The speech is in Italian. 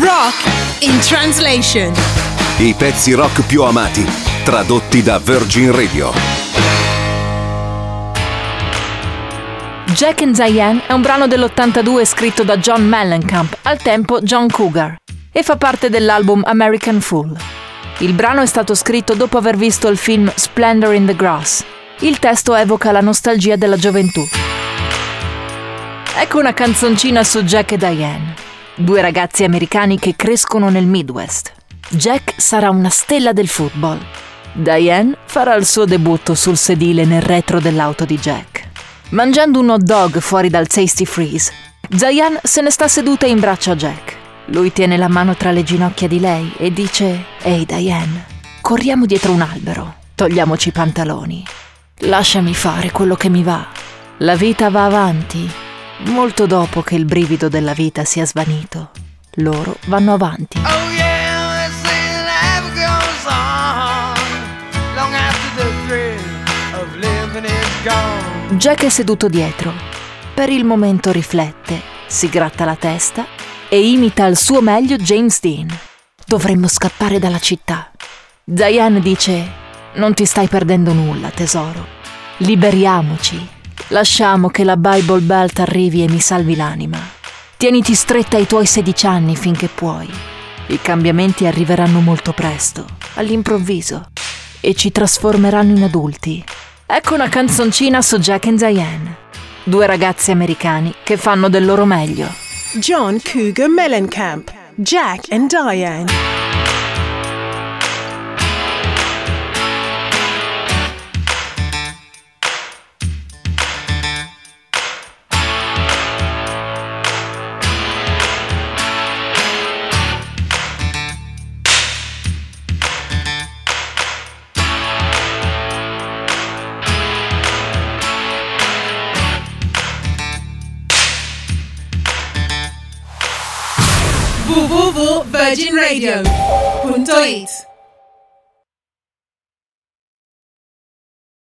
Rock in translation. I pezzi rock più amati, tradotti da Virgin Radio. Jack and Diane è un brano dell'82 scritto da John Mellencamp, al tempo John Cougar, e fa parte dell'album American Fool. Il brano è stato scritto dopo aver visto il film Splendor in the Grass. Il testo evoca la nostalgia della gioventù. Ecco una canzoncina su Jack e Diane, due ragazzi americani che crescono nel Midwest. Jack sarà una stella del football. Diane farà il suo debutto sul sedile nel retro dell'auto di Jack. Mangiando un hot dog fuori dal Tasty Freeze, Diane se ne sta seduta in braccio a Jack. Lui tiene la mano tra le ginocchia di lei e dice: Ehi Diane, corriamo dietro un albero, togliamoci i pantaloni. Lasciami fare quello che mi va. La vita va avanti. Molto dopo che il brivido della vita sia svanito, loro vanno avanti. Oh yeah. Jack è seduto dietro. Per il momento riflette, si gratta la testa e imita al suo meglio James Dean. Dovremmo scappare dalla città. Diane dice: Non ti stai perdendo nulla, tesoro. Liberiamoci. Lasciamo che la Bible Belt arrivi e mi salvi l'anima. Tieniti stretta ai tuoi 16 anni finché puoi. I cambiamenti arriveranno molto presto, all'improvviso, e ci trasformeranno in adulti. Ecco una canzoncina su Jack and Diane. Due ragazzi americani che fanno del loro meglio. John Cougar Mellencamp. Jack and Diane. www.virginradio.it